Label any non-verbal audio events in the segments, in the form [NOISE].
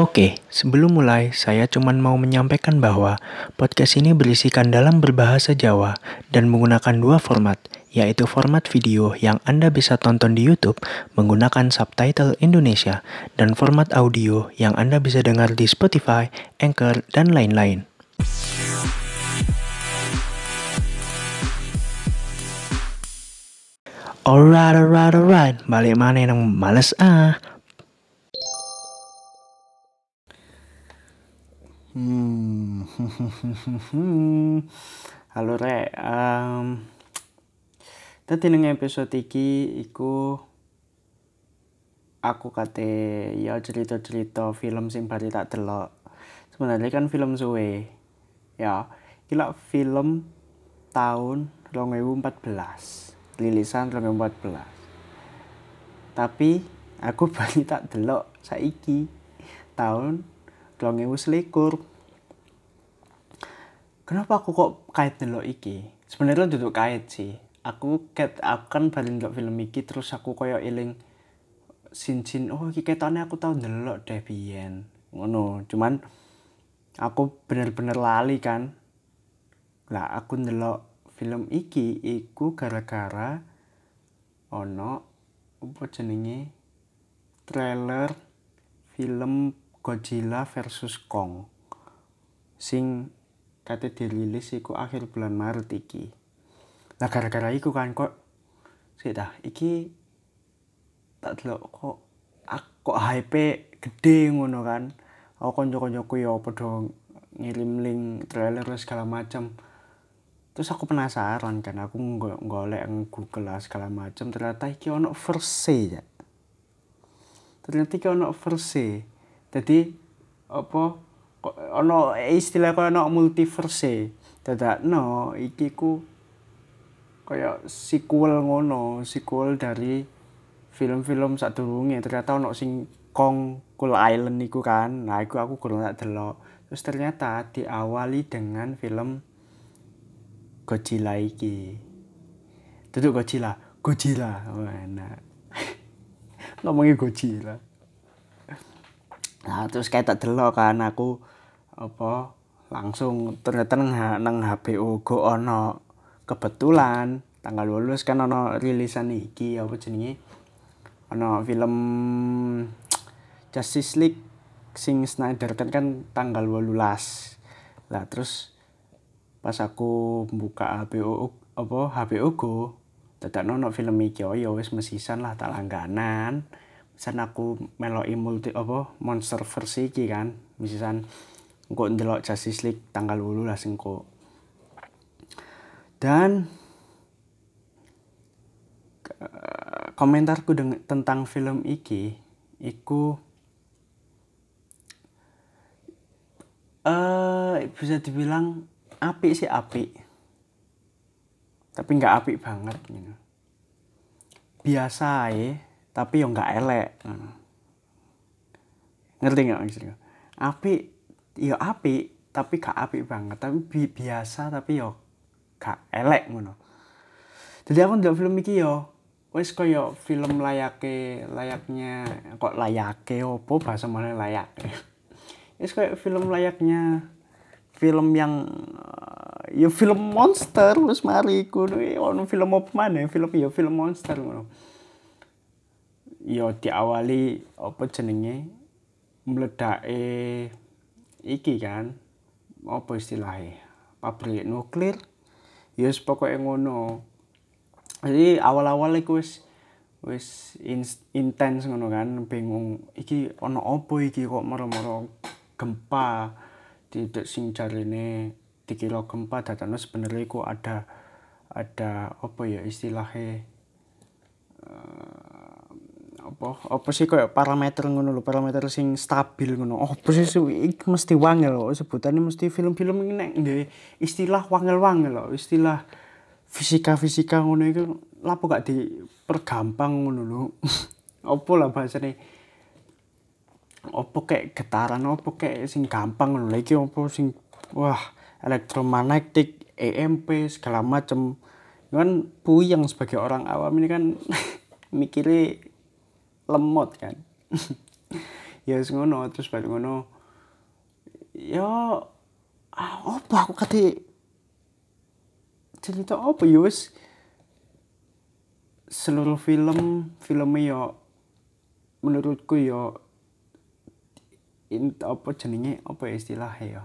Oke, sebelum mulai, saya cuma mau menyampaikan bahwa podcast ini berisikan dalam berbahasa Jawa dan menggunakan dua format, yaitu format video yang Anda bisa tonton di YouTube menggunakan subtitle Indonesia dan format audio yang Anda bisa dengar di Spotify, Anchor, dan lain-lain. Alright, alright, alright. Balik mana yang males ah. Hmm. [LAUGHS] Halo rek. Um, tadi neng episode iki iku aku kate ya cerita-cerita film sing baru tak delok. Sebenarnya kan film suwe. Ya, gila film tahun 2014. Lilisan 2014. Tapi aku [LAUGHS] baru tak delok saiki tahun 2021. Kenapa aku kok kait delok iki? Sebenarnya duduk kait sih. Aku ket akan baru delok film iki terus aku koyo eling sin-sin oh iki ketone aku tau delok deh biyen. Ngono, cuman aku bener-bener lali kan. Lah aku ndelok film iki iku gara-gara ono apa jenenge trailer film Godzilla versus Kong sing kate dirilis iku akhir bulan Maret iki. Nah gara-gara iku kan kok sih dah iki tak delok kok kok hype gede ngono kan. Aku konco-koncoku ya padha ngirim link trailer segala macam. Terus aku penasaran kan aku golek Google lah segala macam ternyata iki ono versi ya. Ternyata iki ono versi jadi apa ono istilah kaya ono multiverse dadak no iki ku kaya sequel ngono sequel dari film-film sadurunge. Ternyata ono sing Kong Island iku kan. Nah iku aku kurang tak delok. Terus ternyata diawali dengan film Godzilla iki. Duduk Godzilla. Godzilla. Oh, enak. [LAUGHS] Ngomongin Godzilla nah terus kayak tak delok kan aku apa langsung ternyata nang, nang HP ugo ono kebetulan tanggal lulus kan ono rilisan iki apa jenenge? Ono film Justice League sing Snyder kan kan tanggal 18 lah terus pas aku buka HP apa HP ugo dadak ono film iki oh ya wis mesisan lah tak langganan misalkan aku meloki multi apa monster versi iki kan. Misalkan engko ndelok Justice League tanggal 8 lah singko dan komentarku dengan, tentang film iki iku uh, bisa dibilang api sih api tapi nggak api banget gitu. biasa ya tapi yo nggak elek. Ngerti nggak maksudnya api yo api tapi gak api banget. Tapi bi biasa tapi yo gak elek ngono. Jadi aku ndelok film iki yo wis koyo film layake layaknya kok layake opo bahasa mana layak [LAUGHS] wis koyo film layaknya film yang uh, ya film monster wis mari kudu ono film apa mana film ya film monster ngono ya diawali apa jenenge? Mledake iki kan apa istilahnya? Pabrik nuklir. Ya yes, pokoknya ngono. Jadi awal-awal iku wis wis intens ngono kan bingung iki ono apa iki kok moro-moro gempa. Tidak sing jarine dikira gempa dadane sebenarnya iku ada ada apa ya istilahnya apa? Apa sih kayak parameter ngono lho parameter sing stabil ngono. Oh apa sih iki mesti wangel lho sebutannya mesti film-film ini nek istilah wangel-wangel lho istilah fisika-fisika ngono itu lapo gak dipergampang ngono lho. [LAUGHS] Apa lah bahasane? Opo kayak getaran opo kayak sing gampang ngono iki opo sing wah elektromagnetik EMP segala macam kan puyeng sebagai orang awam ini kan [LAUGHS] mikirnya lemot kan? [LAUGHS] Ya wis ngono terus balik ngono. Ya ah, apa aku kate cerita apa? Ya wis. Seluruh film filmnya ya menurutku ya in, apa jenenge? Apa ya istilahnya ya?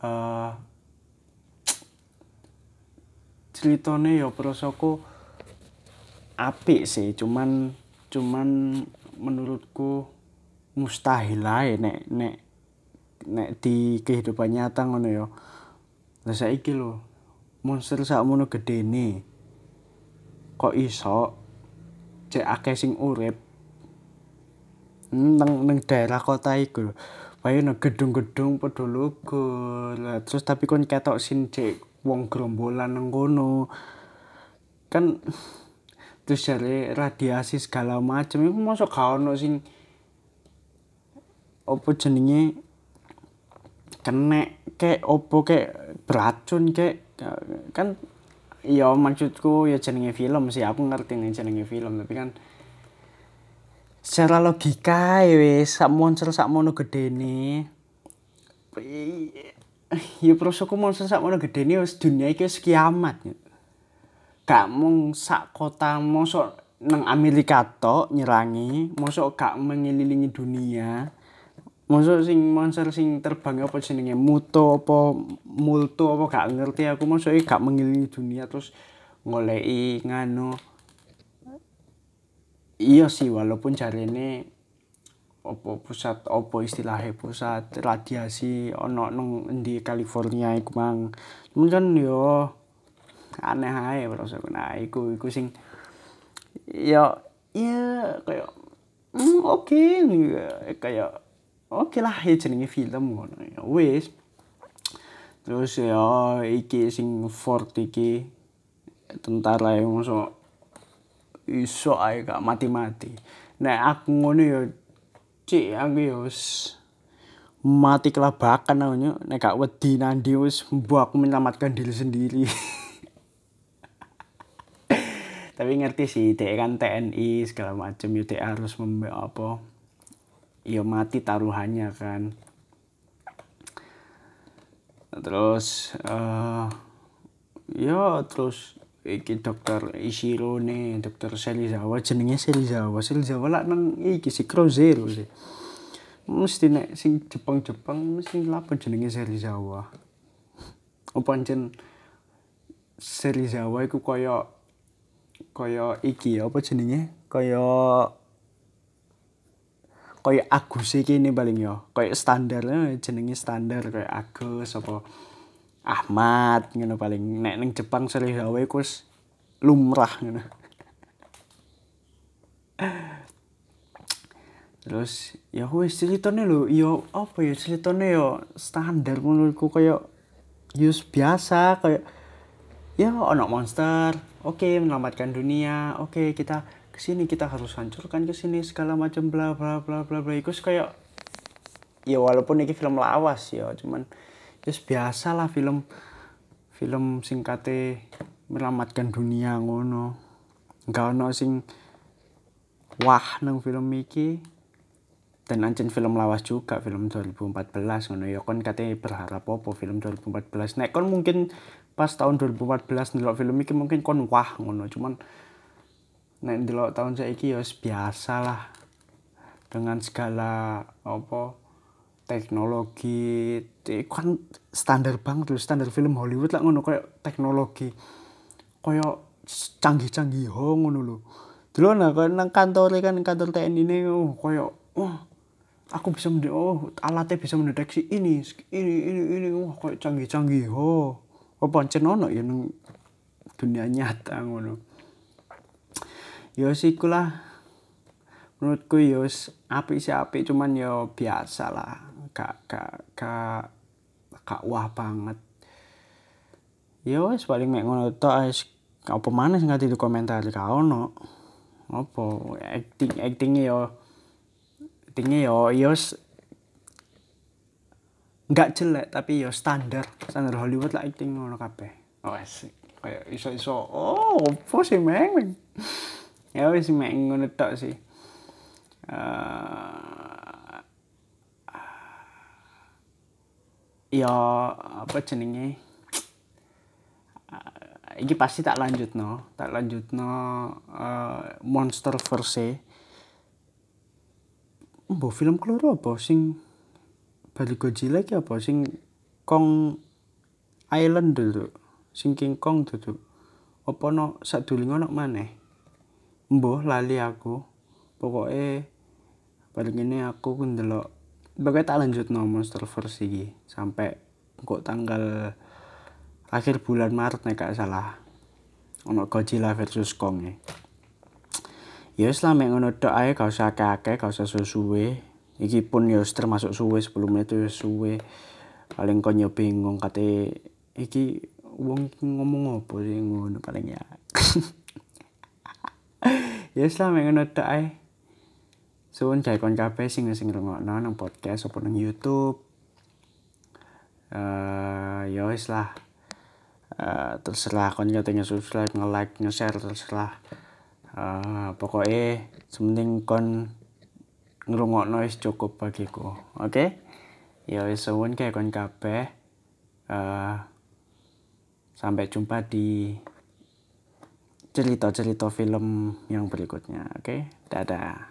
Uh, [TSK] ceritanya ya prosoku apik sih cuman cuman menurutku mustahil lah nek nek nek di kehidupan nyata ngono ya. Lah saiki lho monster sakmono gedene kok iso cek akeh sing urip? Nang nang daerah kota iku Bayu nang gedung-gedung logo. Lah terus tapi kon ketok sin cek wong gerombolan nang kono. Kan terus jare radiasi segala macam itu masuk gak ono sing opo jenenge kena kayak opo kayak beracun kayak kan iya maksudku ya jenenge film sih. Aku ngerti nih jenenge film tapi kan secara logika ya sak monster sak mono gedene ya prosoku monster sak mono gedene wis dunia wis kiamat gak mung sak kota mosok nang Amerika tok nyerangi mosok gak mengelilingi dunia. Mosok sing monster sing terbang apa jenenge? Muto apa multo apa gak ngerti aku. Mosok gak mengelilingi dunia terus ngoleki nganu. Iya sih walaupun jarene opo pusat opo istilahnya pusat radiasi ono nang di California iku mang. Cuman kan yo aneh ae proses nah iku iku sing ya ya kayak mm, oke okay. kayak oke okay lah ya jenenge film ngono ya wis. Terus ya iki sing Ford iki tentara yang masuk iso ae gak mati-mati. Nek aku ngono ya cik aku ya wis mati kelabakan aku nek gak wedi nandi wis mbok menyelamatkan diri sendiri [LAUGHS] tapi ngerti sih dia kan TNI segala macam ya harus membe apa ya mati taruhannya kan. Terus uh, ya terus iki dokter Ishiro nih dokter Selizawa jenenge Selizawa Selizawa lah nang iki si Crow Zero sih. Mesti nek sing Jepang-Jepang mesti lapo jenenge Selizawa apa pancen Selizawa iku kaya kaya iki apa jenenge? Kaya kaya Agus iki ini paling yo kaya standar jenenge standar kaya Agus apa Ahmad ngono paling. Nek ning Jepang sering gawe iku lumrah ngono. Terus ya wis ceritane lho ya apa ya ceritane ya? Standar menurutku kaya yus biasa kayak ya ono monster oke okay, menyelamatkan dunia oke okay, kita ke sini kita harus hancurkan ke sini segala macam bla bla bla bla bla iku kayak ya walaupun ini film lawas ya cuman Terus biasa lah film film singkate melamatkan dunia ngono. Enggak ono sing wah nang film iki. Dan ancen film lawas juga film 2014 ngono ya kon katanya berharap apa film 2014. Nek kon mungkin pas tahun 2014 ndelok film iki mungkin kon wah ngono. Cuman nek ndelok tahun saiki ya biasa lah dengan segala apa teknologi. Kan standar banget loh standar film Hollywood lah ngono kayak teknologi. Kayak canggih-canggih ho ngono lho. Dulu nah kan nang kantor kan kantor TNI ini oh kayak wah aku bisa mendeteksi oh alatnya bisa mendeteksi ini ini ini ini wah kayak canggih-canggih ho apa pancen ono ya nang dunia nyata ngono? Ya sih lah menurutku ya api sih api cuman ya biasa lah kak kak kak kak wah banget. Ya wis paling mek ngono tok wis apa mana sing di komentar gak ono. Apa acting actingnya yo actingnya yo yo nggak jelek tapi yo standar. Standar Hollywood lah acting ngono kabeh. Oh wis kayak iso iso oh apa sih meng? Ya wis mek ngono tok sih. Uh, ya apa jenenge? Uh, ini pasti tak lanjut no tak lanjut no uh, monster verse. Mbok film keluar apa sing bali Godzilla ki apa? Sing Kong Island dulu. Sing King Kong dulu apa no saduling ono maneh? Mbah lali aku. Pokoknya paling ini aku ndelok. Pokoknya tak lanjut no Monster Verse iki sampai kok tanggal akhir bulan Maret nek gak salah. Ono Godzilla versus Kong e. ya wis lah mek ngono tok ae gak usah akeh-akeh gak usah suwe iki pun ya termasuk suwe 10 menit wis suwe. Paling kon yo bingung kate iki wong ngomong apa sih ngono paling ya. [LAUGHS] Ya mek ngono tok ae. Suwun jae kon kabeh sing sing ngrungokno nang podcast apa nang YouTube. Uh, ya lah. Uh, terserah kon katanya subscribe nge-like nge-share terserah. Uh, pokoknya sementing kon ngrungokno wis cukup bagiku oke okay? ya wis suwun kon kabeh uh, sampai jumpa di cerita-cerita film yang berikutnya oke okay? dadah